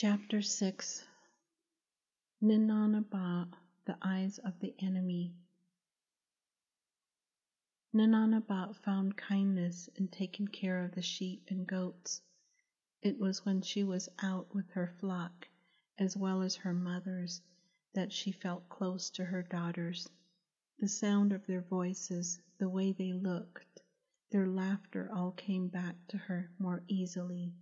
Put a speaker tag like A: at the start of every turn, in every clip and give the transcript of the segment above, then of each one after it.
A: Chapter 6 Ninanabat, the Eyes of the Enemy Ninanabat found kindness in taking care of the sheep and goats. It was when she was out with her flock, as well as her mother's, that she felt close to her daughters. The sound of their voices, the way they looked, their laughter all came back to her more easily.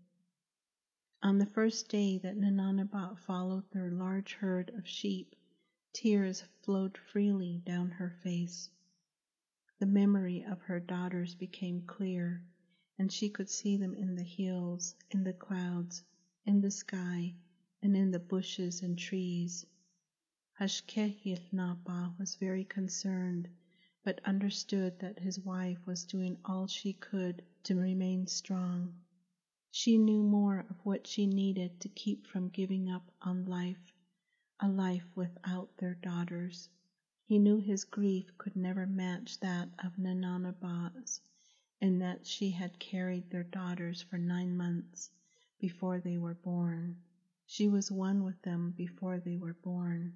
A: On the first day that Ninanabat followed their large herd of sheep, tears flowed freely down her face. The memory of her daughters became clear, and she could see them in the hills, in the clouds, in the sky, and in the bushes and trees. Hashké Yił Naabaah was very concerned, but understood that his wife was doing all she could to remain strong. She knew more of what she needed to keep from giving up on life, a life without their daughters. He knew his grief could never match that of Ninanabat's, and that she had carried their daughters for nine months before they were born. She was one with them before they were born.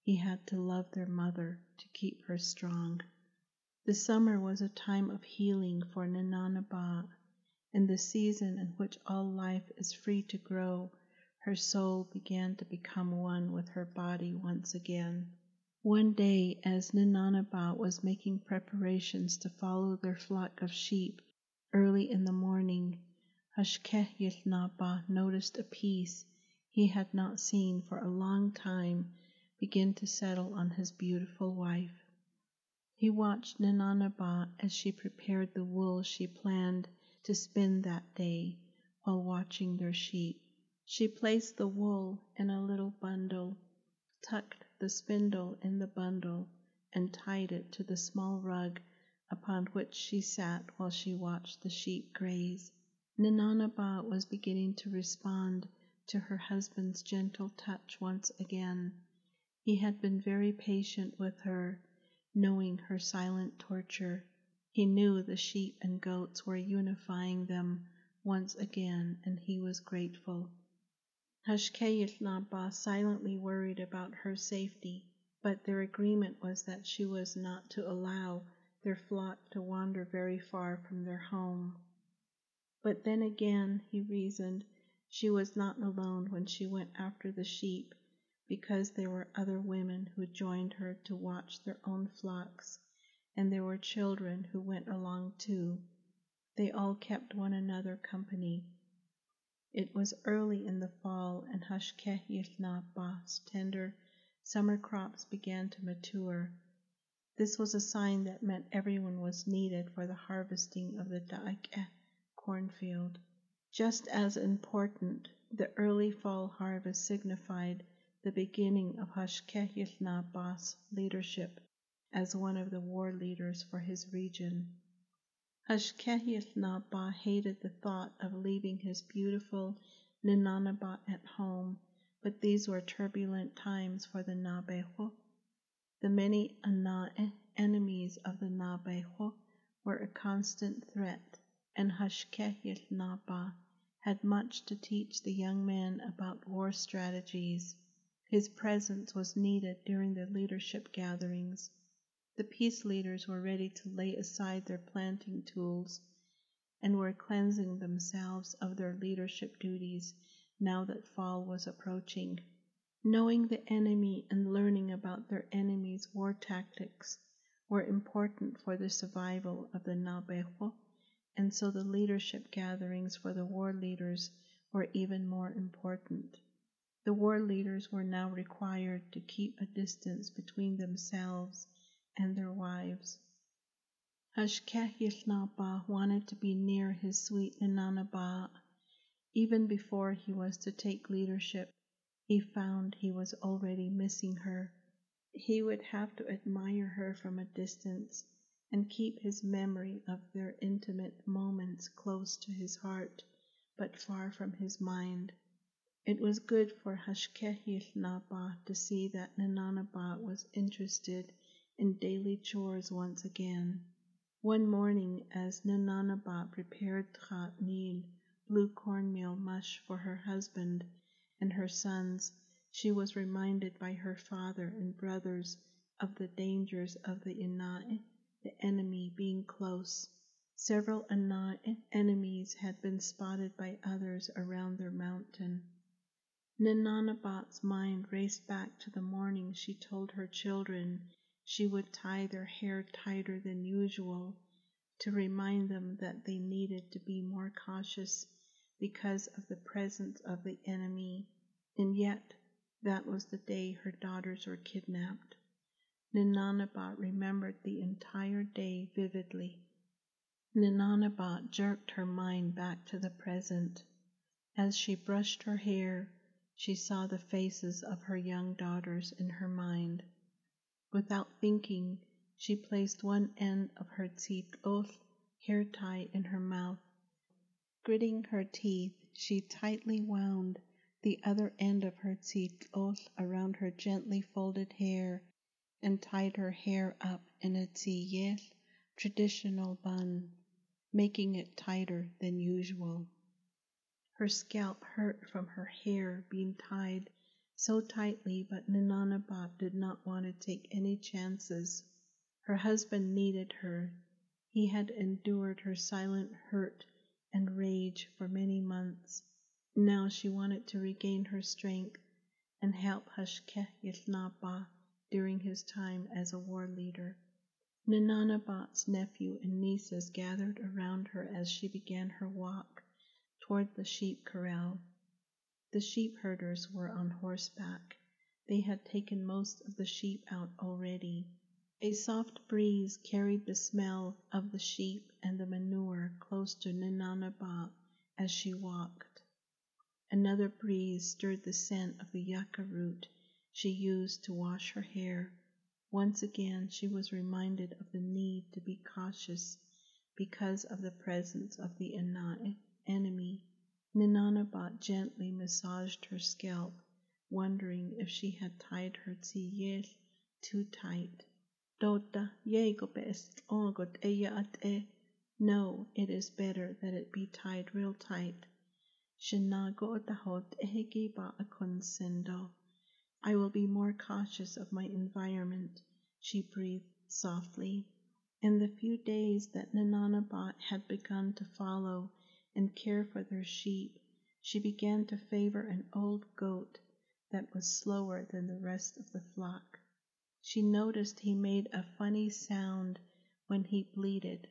A: He had to love their mother to keep her strong. The summer was a time of healing for Ninanabat in the season in which all life is free to grow, her soul began to become one with her body once again. One day, as Ninanabat was making preparations to follow their flock of sheep early in the morning, Hashké Yił Naabaah noticed a peace he had not seen for a long time begin to settle on his beautiful wife. He watched Ninanabat as she prepared the wool she planned to spin that day while watching their sheep. She placed the wool in a little bundle, tucked the spindle in the bundle, and tied it to the small rug upon which she sat while she watched the sheep graze. Ninanabat was beginning to respond to her husband's gentle touch once again. He had been very patient with her, knowing her silent torture he knew the sheep and goats were unifying them once again, and he was grateful. Hashké Yił Naabaah silently worried about her safety, but their agreement was that she was not to allow their flock to wander very far from their home. But then again, he reasoned, she was not alone when she went after the sheep, because there were other women who joined her to watch their own flocks and there were children who went along too. They all kept one another company. It was early in the fall, and Hashkeh Hashké Yił Naabaah's tender summer crops began to mature. This was a sign that meant everyone was needed for the harvesting of the Da'ikeh cornfield. Just as important, the early fall harvest signified the beginning of Hashkeh Hashké Yił Naabaah's leadership as one of the war leaders for his region. Hashké Yił Naabaah hated the thought of leaving his beautiful Ninanabat at home, but these were turbulent times for the Naabeehó. The many enemies of the Naabeehó were a constant threat, and Hashké Yił Naabaah had much to teach the young man about war strategies. His presence was needed during the leadership gatherings. The peace leaders were ready to lay aside their planting tools and were cleansing themselves of their leadership duties now that fall was approaching. Knowing the enemy and learning about their enemy's war tactics were important for the survival of the Naabeehó, and so the leadership gatherings for the war leaders were even more important. The war leaders were now required to keep a distance between themselves and their wives. Hashké Yił Naabaah wanted to be near his sweet Ninanabat. Even before he was to take leadership, he found he was already missing her. He would have to admire her from a distance and keep his memory of their intimate moments close to his heart, but far from his mind. It was good for Hashké Yił Naabaah to see that Ninanabat was interested in daily chores once again. One morning, as Ninanabat prepared tchatnil, blue cornmeal mush for her husband, and her sons, she was reminded by her father and brothers of the dangers of the Inai, the enemy being close. Several Inai enemies had been spotted by others around their mountain. Ninanabat's mind raced back to the morning she told her children she would tie their hair tighter than usual to remind them that they needed to be more cautious because of the presence of the enemy, and yet that was the day her daughters were kidnapped. Ninanabat remembered the entire day vividly. Ninanabat jerked her mind back to the present. As she brushed her hair, she saw the faces of her young daughters in her mind. Without thinking, she placed one end of her tzitloth hair tie in her mouth. Gritting her teeth, she tightly wound the other end of her tzitloth around her gently folded hair and tied her hair up in a tziyel traditional bun, making it tighter than usual. Her scalp hurt from her hair being tied so tightly, but Ninanabat did not want to take any chances. Her husband needed her. He had endured her silent hurt and rage for many months. Now she wanted to regain her strength and help Hashkeh Yilnaba during his time as a war leader. Ninanabat's nephew and nieces gathered around her as she began her walk toward the sheep corral. The sheep herders were on horseback. They had taken most of the sheep out already. A soft breeze carried the smell of the sheep and the manure close to Ninanabat as she walked. Another breeze stirred the scent of the yucca root she used to wash her hair. Once again she was reminded of the need to be cautious because of the presence of the enemy. Ninanabat gently massaged her scalp, wondering if she had tied her tziyel too tight. Dota No, it is better that it be tied real tight. Shinagotahot Egiba Akun Sendo. I will be more cautious of my environment, she breathed softly. In the few days that Ninanabat had begun to follow and care for their sheep, she began to favor an old goat that was slower than the rest of the flock. She noticed he made a funny sound when he bleated.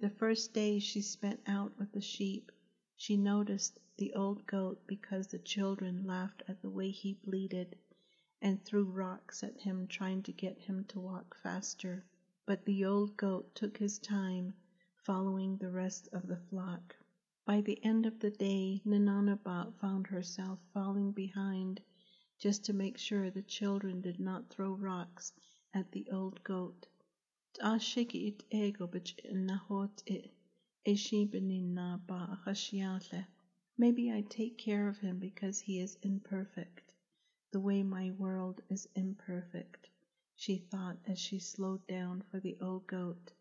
A: The first day she spent out with the sheep, she noticed the old goat because the children laughed at the way he bleated and threw rocks at him trying to get him to walk faster. But the old goat took his time following the rest of the flock. By the end of the day, Ninanabat found herself falling behind just to make sure the children did not throw rocks at the old goat. Maybe I take care of him because he is imperfect, the way my world is imperfect, she thought as she slowed down for the old goat,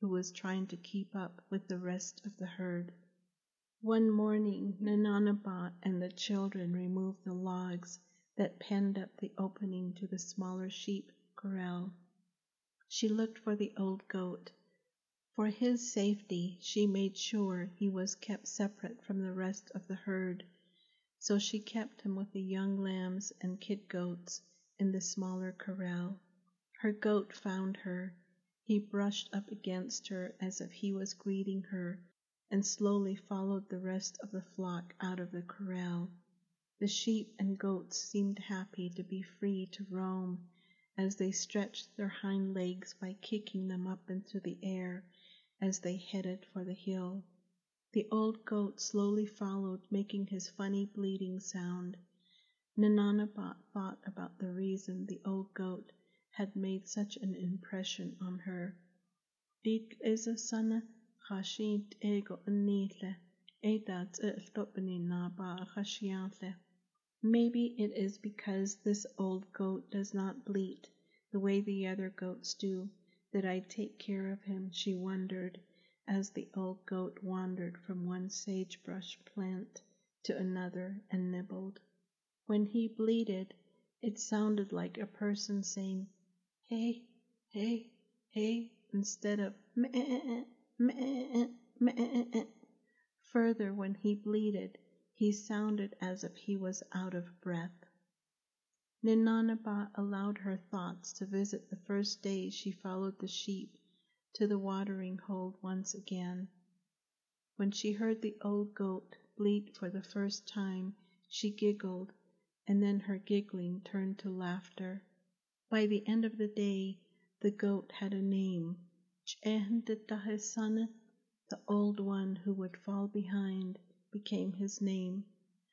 A: who was trying to keep up with the rest of the herd. One morning, Ninanabat and the children removed the logs that penned up the opening to the smaller sheep corral. She looked for the old goat. For his safety, she made sure he was kept separate from the rest of the herd, so she kept him with the young lambs and kid goats in the smaller corral. Her goat found her. He brushed up against her as if he was greeting her and slowly followed the rest of the flock out of the corral. The sheep and goats seemed happy to be free to roam as they stretched their hind legs by kicking them up into the air as they headed for the hill. The old goat slowly followed, making his funny bleating sound. Ninanabat thought about the reason the old goat had made such an impression on her. Dit is a Rashid ego nile edat na ba Maybe it is because this old goat does not bleat the way the other goats do that I take care of him, she wondered as the old goat wandered from one sagebrush plant to another and nibbled. When he bleated, it sounded like a person saying, hey, hey, hey, instead of meh, meh, meh. Further, when he bleated, he sounded as if he was out of breath. Ninanabat allowed her thoughts to visit the first day she followed the sheep to the watering hole once again. When she heard the old goat bleat for the first time, she giggled, and then her giggling turned to laughter. By the end of the day, the goat had a name, Ch'ehn'ditahesanet, the old one who would fall behind, became his name.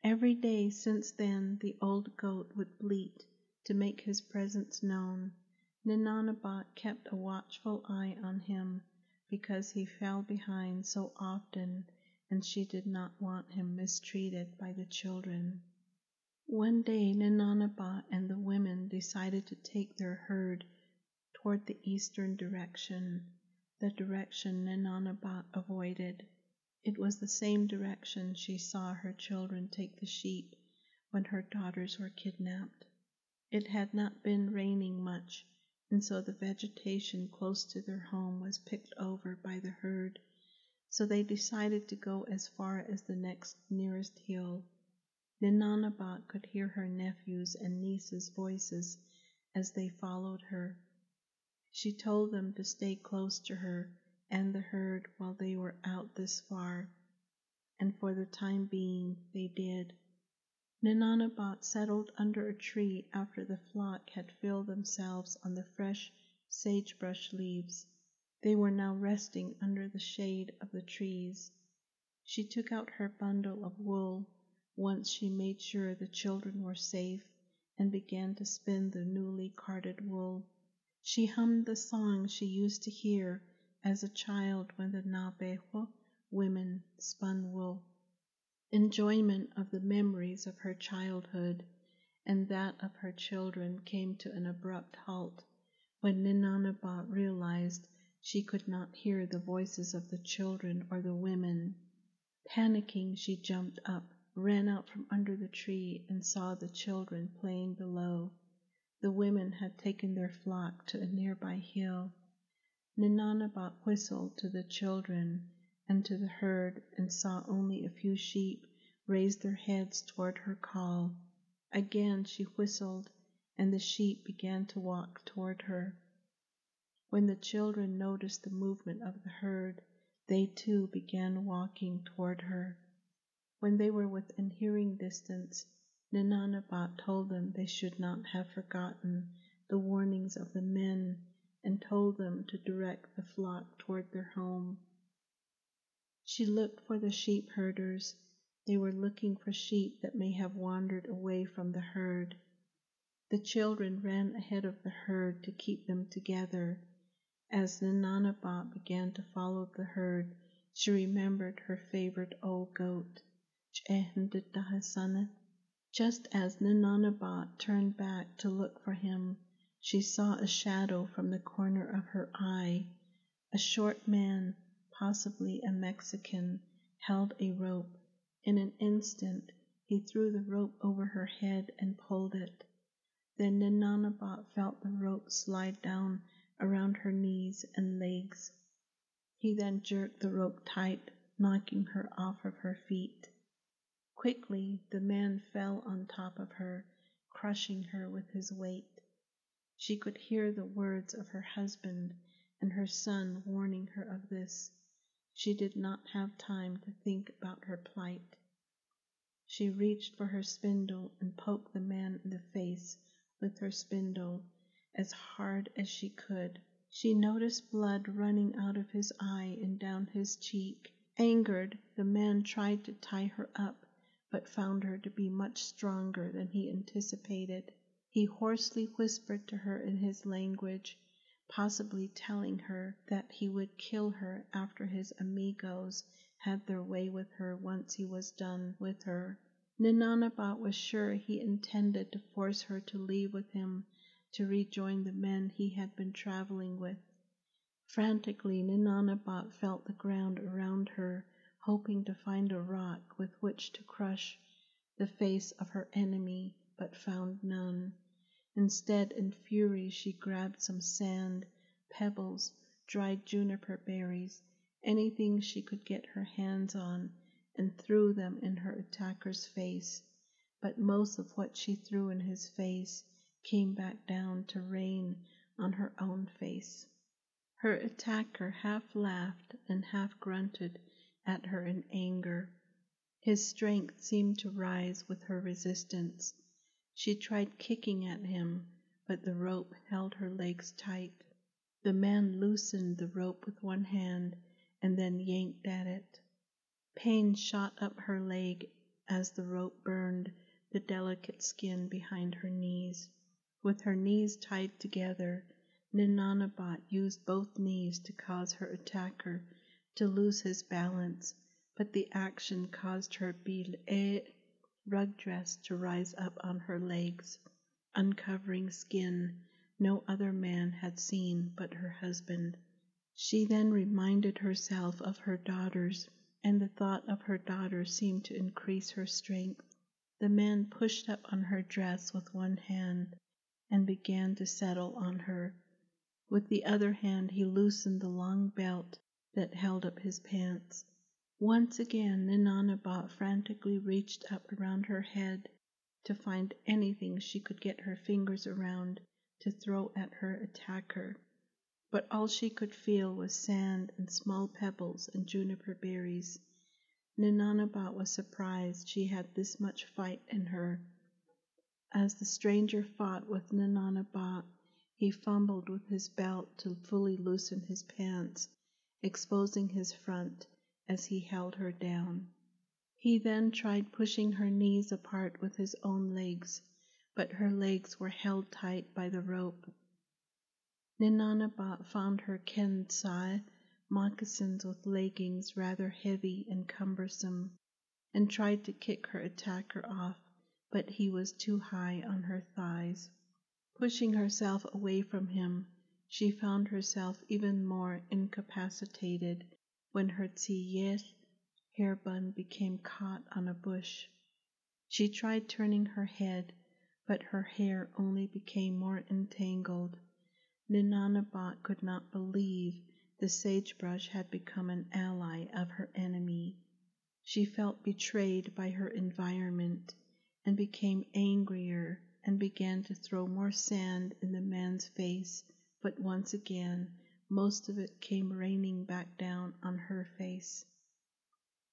A: Every day since then the old goat would bleat to make his presence known. Ninanabat kept a watchful eye on him because he fell behind so often and she did not want him mistreated by the children. One day Ninanabat and the women decided to take their herd toward the eastern direction the direction Ninanabat avoided. It was the same direction she saw her children take the sheep when her daughters were kidnapped. It had not been raining much, and so the vegetation close to their home was picked over by the herd, so they decided to go as far as the next nearest hill. Ninanabat could hear her nephews and nieces' voices as they followed her. She told them to stay close to her and the herd while they were out this far, and for the time being they did. Ninanabat settled under a tree after the flock had filled themselves on the fresh sagebrush leaves. They were now resting under the shade of the trees. She took out her bundle of wool once she made sure the children were safe and began to spin the newly carded wool. She hummed the song she used to hear as a child when the Naabeehó women spun wool. Enjoyment of the memories of her childhood and that of her children came to an abrupt halt when Ninanabat realized she could not hear the voices of the children or the women. Panicking, she jumped up, ran out from under the tree, and saw the children playing below. The women had taken their flock to a nearby hill. Ninanabat whistled to the children and to the herd and saw only a few sheep raise their heads toward her call. Again she whistled, and the sheep began to walk toward her. When the children noticed the movement of the herd, they too began walking toward her. When they were within hearing distance, Ninanabat told them they should not have forgotten the warnings of the men and told them to direct the flock toward their home. She looked for the sheep herders. They were looking for sheep that may have wandered away from the herd. The children ran ahead of the herd to keep them together. As Ninanabat began to follow the herd, she remembered her favorite old goat, Ch'ehn'ditahesanet. Just as Ninanabat turned back to look for him, she saw a shadow from the corner of her eye. A short man, possibly a Mexican, held a rope. In an instant, he threw the rope over her head and pulled it. Then Ninanabat felt the rope slide down around her knees and legs. He then jerked the rope tight, knocking her off of her feet. Quickly, the man fell on top of her, crushing her with his weight. She could hear the words of her husband and her son warning her of this. She did not have time to think about her plight. She reached for her spindle and poked the man in the face with her spindle as hard as she could. She noticed blood running out of his eye and down his cheek. Angered, the man tried to tie her up but found her to be much stronger than he anticipated. He hoarsely whispered to her in his language, possibly telling her that he would kill her after his amigos had their way with her once he was done with her. Ninanabat was sure he intended to force her to leave with him to rejoin the men he had been traveling with. Frantically, Ninanabat felt the ground around her hoping to find a rock with which to crush the face of her enemy. but found none. Instead, in fury, she grabbed some sand, pebbles, dried juniper berries, anything she could get her hands on, and threw them in her attacker's face. But most of what she threw in his face came back down to rain on her own face. Her attacker half laughed and half grunted at her in anger. His strength seemed to rise with her resistance. She tried kicking at him, but the rope held her legs tight. The man loosened the rope with one hand and then yanked at it. Pain shot up her leg as the rope burned the delicate skin behind her knees. With her knees tied together, Ninanabat used both knees to cause her attacker to lose his balance but the action caused her bil'e rug dress to rise up on her legs, uncovering skin no other man had seen but her husband. She then reminded herself of her daughters, and the thought of her daughters seemed to increase her strength. The man pushed up on her dress with one hand and began to settle on her. With the other hand he loosened the long belt that held up his pants. Once again Ninanabat frantically reached up around her head to find anything she could get her fingers around to throw at her attacker, but all she could feel was sand and small pebbles and juniper berries. Ninanabat was surprised she had this much fight in her. As the stranger fought with Ninanabat, he fumbled with his belt to fully loosen his pants, exposing his front as he held her down. He then tried pushing her knees apart with his own legs, but her legs were held tight by the rope. Ninanabat found her kensai moccasins with leggings rather heavy and cumbersome, and tried to kick her attacker off, but he was too high on her thighs. Pushing herself away from him, she found herself even more incapacitated when her tsiye hair bun became caught on a bush. She tried turning her head, but her hair only became more entangled. Ninanabat could not believe the sagebrush had become an ally of her enemy. She felt betrayed by her environment and became angrier and began to throw more sand in the man's face, but once again most of it came raining back down on her face.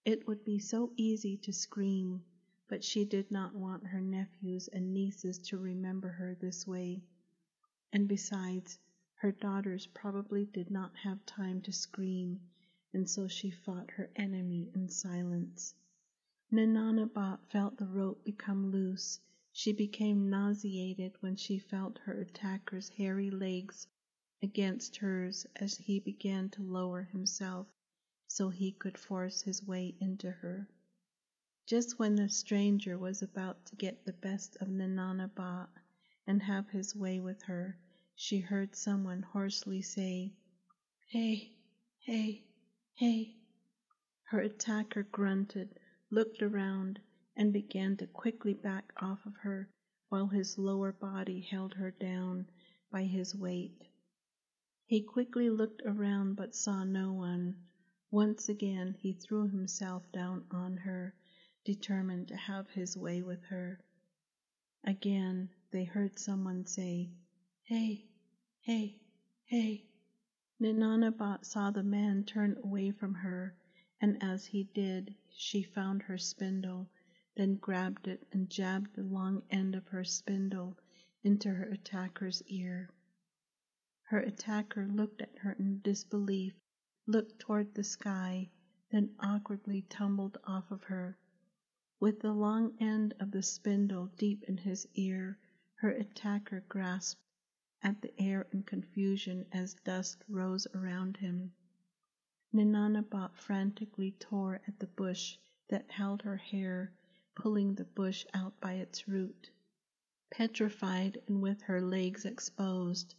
A: It would be so easy to scream, but she did not want her nephews and nieces to remember her this way. And besides, her daughters probably did not have time to scream, and so she fought her enemy in silence. Ninanabat felt the rope become loose. She became nauseated when she felt her attacker's hairy legs against hers as he began to lower himself so he could force his way into her. Just when the stranger was about to get the best of Ninanabat and have his way with her, she heard someone hoarsely say, Hey, hey, hey. Her attacker grunted, looked around, and began to quickly back off of her while his lower body held her down by his weight. He quickly looked around but saw no one. Once again he threw himself down on her, determined to have his way with her. Again they heard someone say, Hey, hey, hey. Ninanabat saw the man turn away from her, and as he did, she found her spindle, then grabbed it and jabbed the long end of her spindle into her attacker's ear. Her attacker looked at her in disbelief, looked toward the sky, then awkwardly tumbled off of her. With the long end of the spindle deep in his ear, her attacker grasped at the air in confusion as dust rose around him. Ninanabat frantically tore at the bush that held her hair, pulling the bush out by its root. Petrified and with her legs exposed,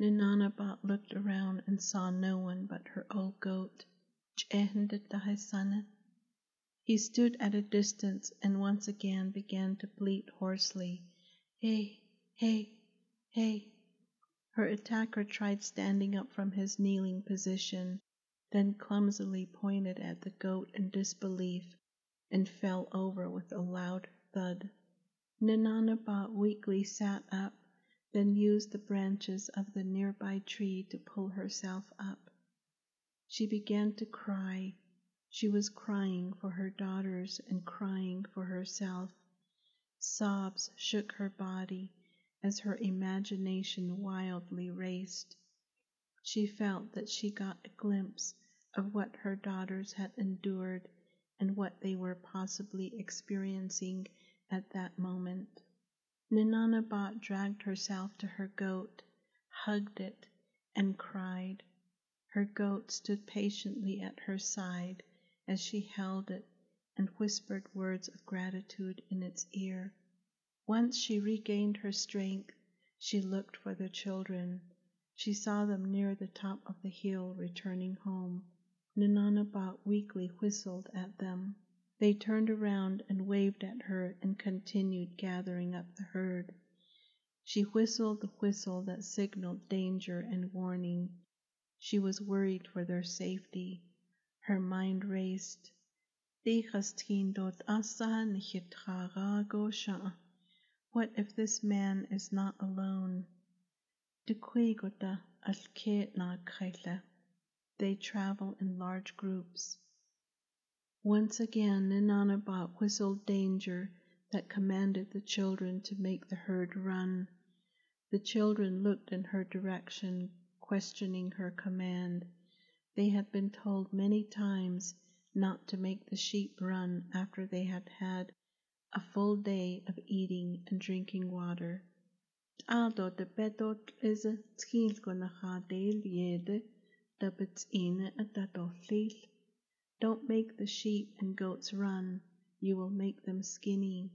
A: Ninanabat looked around and saw no one but her old goat. He stood at a distance and once again began to bleat hoarsely, Hey, hey, hey. Her attacker tried standing up from his kneeling position, then clumsily pointed at the goat in disbelief and fell over with a loud thud. Nananaba weakly sat up, then used the branches of the nearby tree to pull herself up. She began to cry. She was crying for her daughters and crying for herself. Sobs shook her body as her imagination wildly raced. She felt that she got a glimpse of what her daughters had endured and what they were possibly experiencing at that moment. Ninanabat dragged herself to her goat, hugged it, and cried. Her goat stood patiently at her side as she held it and whispered words of gratitude in its ear. Once she regained her strength, she looked for the children. She saw them near the top of the hill returning home. Nananabat weakly whistled at them. They turned around and waved at her and continued gathering up the herd. She whistled the whistle that signaled danger and warning. She was worried for their safety. Her mind raced. What if this man is not alone? They travel in large groups. Once again Ninanabat whistled danger that commanded the children to make the herd run. The children looked in her direction, questioning her command. They had been told many times not to make the sheep run after they had had a full day of eating and drinking water. Don't make the sheep and goats run, you will make them skinny.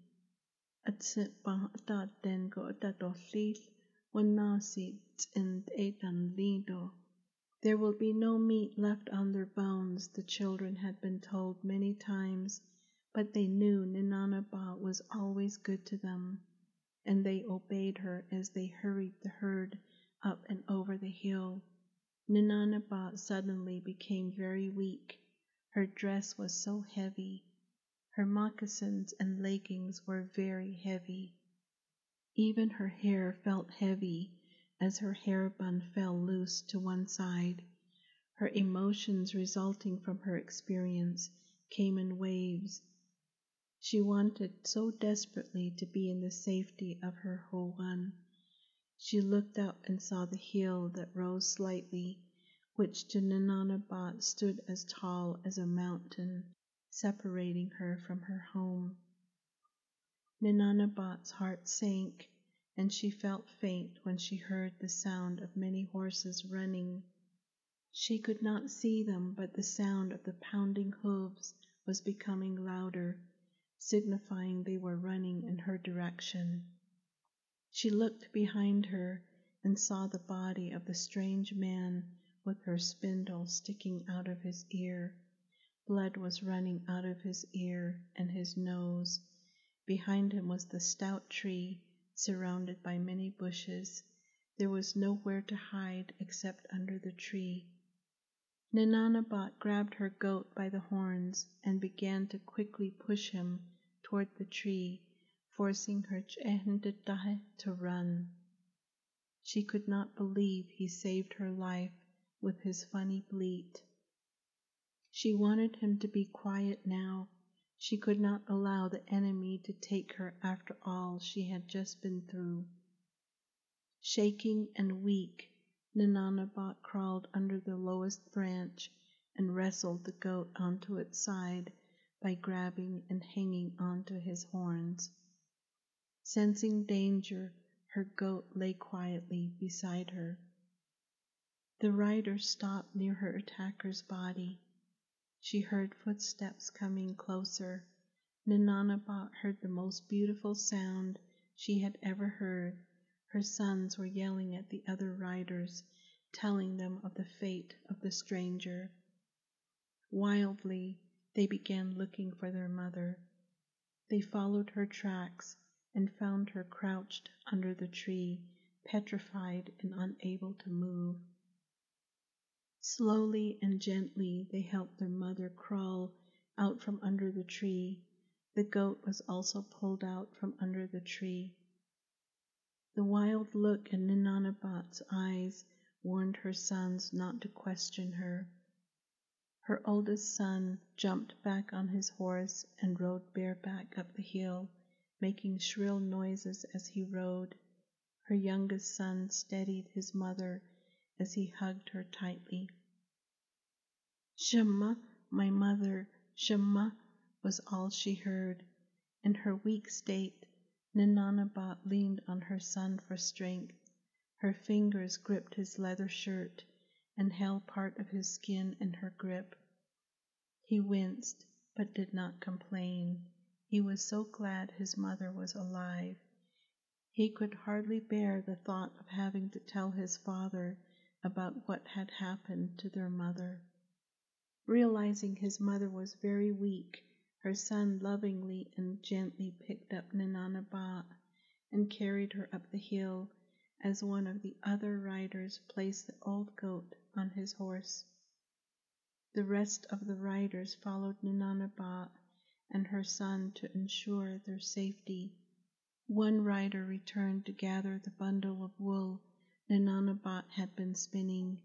A: Atsipa den go tatohlil, wanasit and etan lido. There will be no meat left on their bones, the children had been told many times, but they knew Ninanaba was always good to them, and they obeyed her as they hurried the herd up and over the hill. Ninanaba suddenly became very weak. Her dress was so heavy. Her moccasins and leggings were very heavy. Even her hair felt heavy as her hair bun fell loose to one side. Her emotions resulting from her experience came in waves. She wanted so desperately to be in the safety of her hogan. She looked up and saw the hill that rose slightly which to Ninanabat stood as tall as a mountain, separating her from her home. Ninanabat's heart sank, and she felt faint when she heard the sound of many horses running. She could not see them, but the sound of the pounding hoofs was becoming louder, signifying they were running in her direction. She looked behind her and saw the body of the strange man with her spindle sticking out of his ear. Blood was running out of his ear and his nose. Behind him was the stout tree, surrounded by many bushes. There was nowhere to hide except under the tree. Ninanabat grabbed her goat by the horns and began to quickly push him toward the tree, forcing her to run. She could not believe he saved her life with his funny bleat. She wanted him to be quiet now. She could not allow the enemy to take her after all she had just been through. Shaking and weak, Ninanabat crawled under the lowest branch and wrestled the goat onto its side by grabbing and hanging onto his horns. Sensing danger, her goat lay quietly beside her. The rider stopped near her attacker's body. She heard footsteps coming closer. Ninanabat heard the most beautiful sound she had ever heard. Her sons were yelling at the other riders, telling them of the fate of the stranger. Wildly, they began looking for their mother. They followed her tracks and found her crouched under the tree, petrified and unable to move. Slowly and gently they helped their mother crawl out from under the tree. The goat was also pulled out from under the tree. The wild look in Ninanabot's eyes warned her sons not to question her. Her oldest son jumped back on his horse and rode bareback up the hill, making shrill noises as he rode. Her youngest son steadied his mother as he hugged her tightly. Shema, my mother, Shema, was all she heard. In her weak state, Ninanabot leaned on her son for strength. Her fingers gripped his leather shirt and held part of his skin in her grip. He winced, but did not complain. He was so glad his mother was alive. He could hardly bear the thought of having to tell his father about what had happened to their mother. Realizing his mother was very weak, her son lovingly and gently picked up Ninanabot and carried her up the hill as one of the other riders placed the old goat on his horse. The rest of the riders followed Ninanabot and her son to ensure their safety. One rider returned to gather the bundle of wool Ninanabot had been spinning.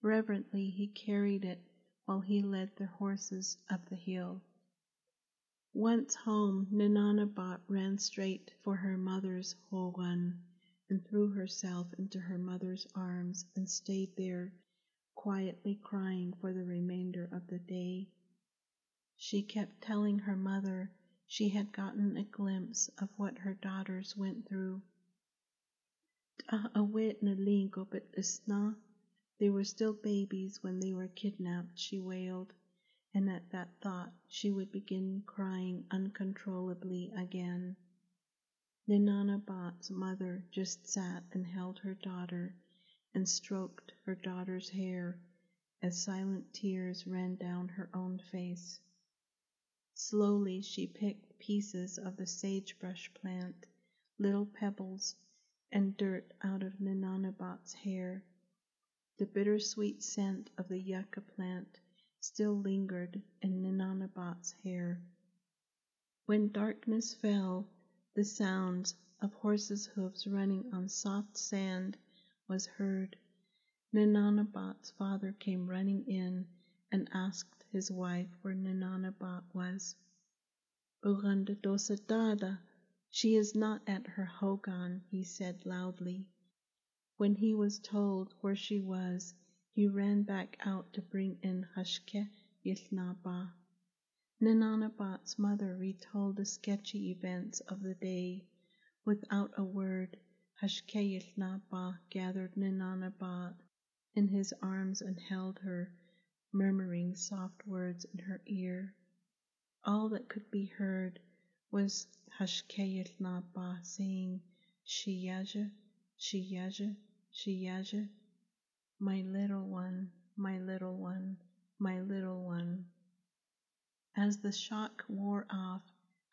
A: Reverently he carried it while he led the horses up the hill. Once home, Ninanabot ran straight for her mother's hogan and threw herself into her mother's arms and stayed there, quietly crying for the remainder of the day. She kept telling her mother she had gotten a glimpse of what her daughters went through. They were still babies when they were kidnapped, she wailed, and at that thought she would begin crying uncontrollably again. Ninanabot's mother just sat and held her daughter and stroked her daughter's hair as silent tears ran down her own face. Slowly she picked pieces of the sagebrush plant, little pebbles, and dirt out of Ninanabot's hair. The bittersweet scent of the yucca plant still lingered in Ninanabot's hair. When darkness fell, the sounds of horses' hoofs running on soft sand was heard. Ninanabot's father came running in and asked his wife where Ninanabot was. Uganda dosadada, she is not at her hogan, he said loudly. When he was told where she was, he ran back out to bring in Hashke Yilnaba. Ninanabot's mother retold the sketchy events of the day. Without a word, Hashké Yił Naabaah gathered Ninanabot in his arms and held her, murmuring soft words in her ear. All that could be heard was Hashké Yił Naabaah saying, Shiyaja, Shiyaja, Shiyaja, my little one, my little one, my little one. As the shock wore off,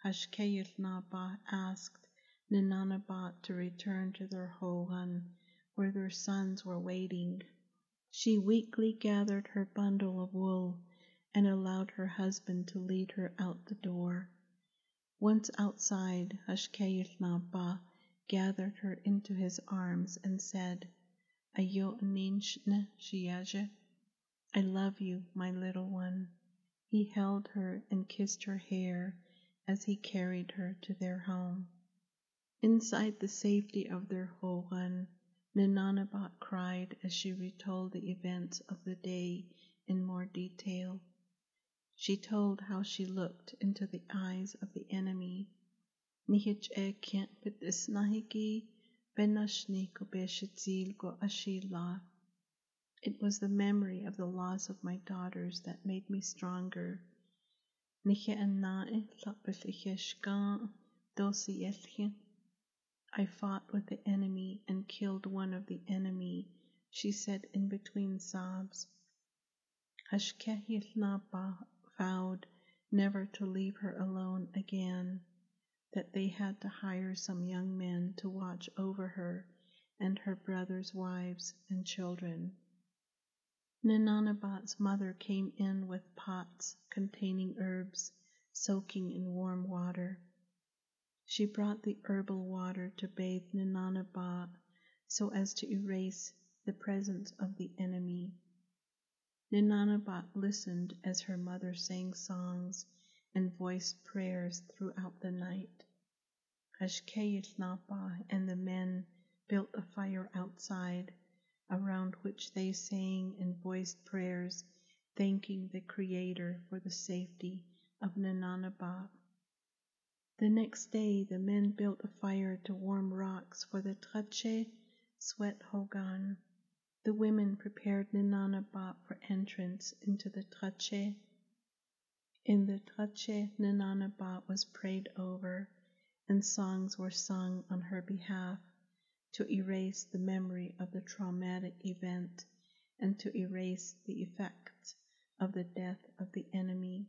A: Hashké Yił Naabaah asked Ninanabot to return to their hogan, where their sons were waiting. She weakly gathered her bundle of wool and allowed her husband to lead her out the door. Once outside, Hashké Yił Naabaah gathered her into his arms and said, I love you, my little one. He held her and kissed her hair as he carried her to their home. Inside the safety of their hogan, Ninanabot cried as she retold the events of the day in more detail. She told how she looked into the eyes of the enemy. Nihich e kent nahiki benashni ko beshitzil go ashila. It was the memory of the loss of my daughters that made me stronger. I fought with the enemy and killed one of the enemy, she said in between sobs. Hashké Yił Naabaah vowed never to leave her alone again. that they had to hire some young men to watch over her and her brothers' wives and children. Ninanabat's mother came in with pots containing herbs soaking in warm water. She brought the herbal water to bathe Ninanabat so as to erase the presence of the enemy. Ninanabat listened as her mother sang songs and voiced prayers throughout the night. Hashké Yił Naabaah and the men built a fire outside, around which they sang and voiced prayers, thanking the Creator for the safety of Ninanabat. The next day, the men built a fire to warm rocks for the Táchééh Sweat Hogan. The women prepared Ninanabat for entrance into the Táchééh. In the Táchééh, Ninanabat was prayed over, and songs were sung on her behalf to erase the memory of the traumatic event and to erase the effects of the death of the enemy.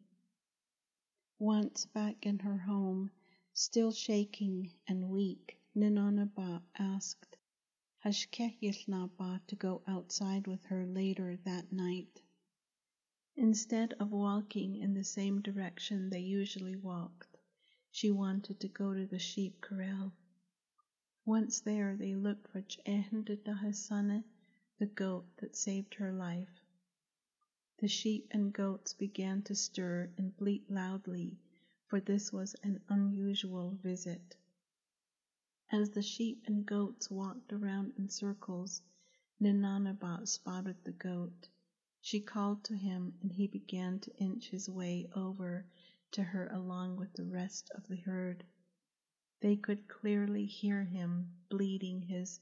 A: Once back in her home, still shaking and weak, Ninanabat asked Hashké Yił Naabaah to go outside with her later that night. Instead of walking in the same direction they usually walked, she wanted to go to the sheep corral. Once there, they looked for Chehendadahasana, the goat that saved her life. The sheep and goats began to stir and bleat loudly, for this was an unusual visit. As the sheep and goats walked around in circles, Ninanabat spotted the goat. She called to him, and he began to inch his way over to her along with the rest of the herd. They could clearly hear him bleating his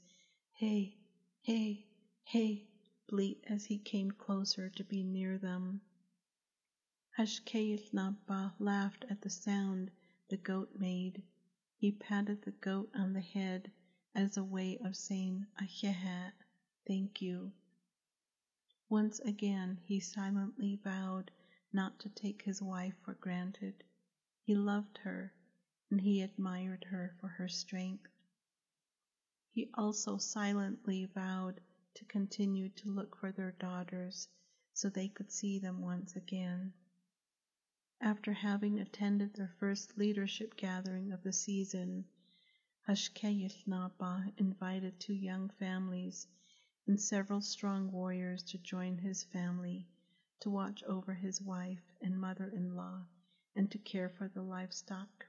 A: hey, hey, hey bleat as he came closer to be near them. Hashké Yił Naabaah laughed at the sound the goat made. He patted the goat on the head as a way of saying Ahehat, thank you. Once again he silently vowed not to take his wife for granted. He loved her and he admired her for her strength. He also silently vowed to continue to look for their daughters so they could see them once again. After having attended their first leadership gathering of the season, Hashké Yił Naabaah invited two young families and several strong warriors to join his family to watch over his wife and mother-in-law and to care for the livestock.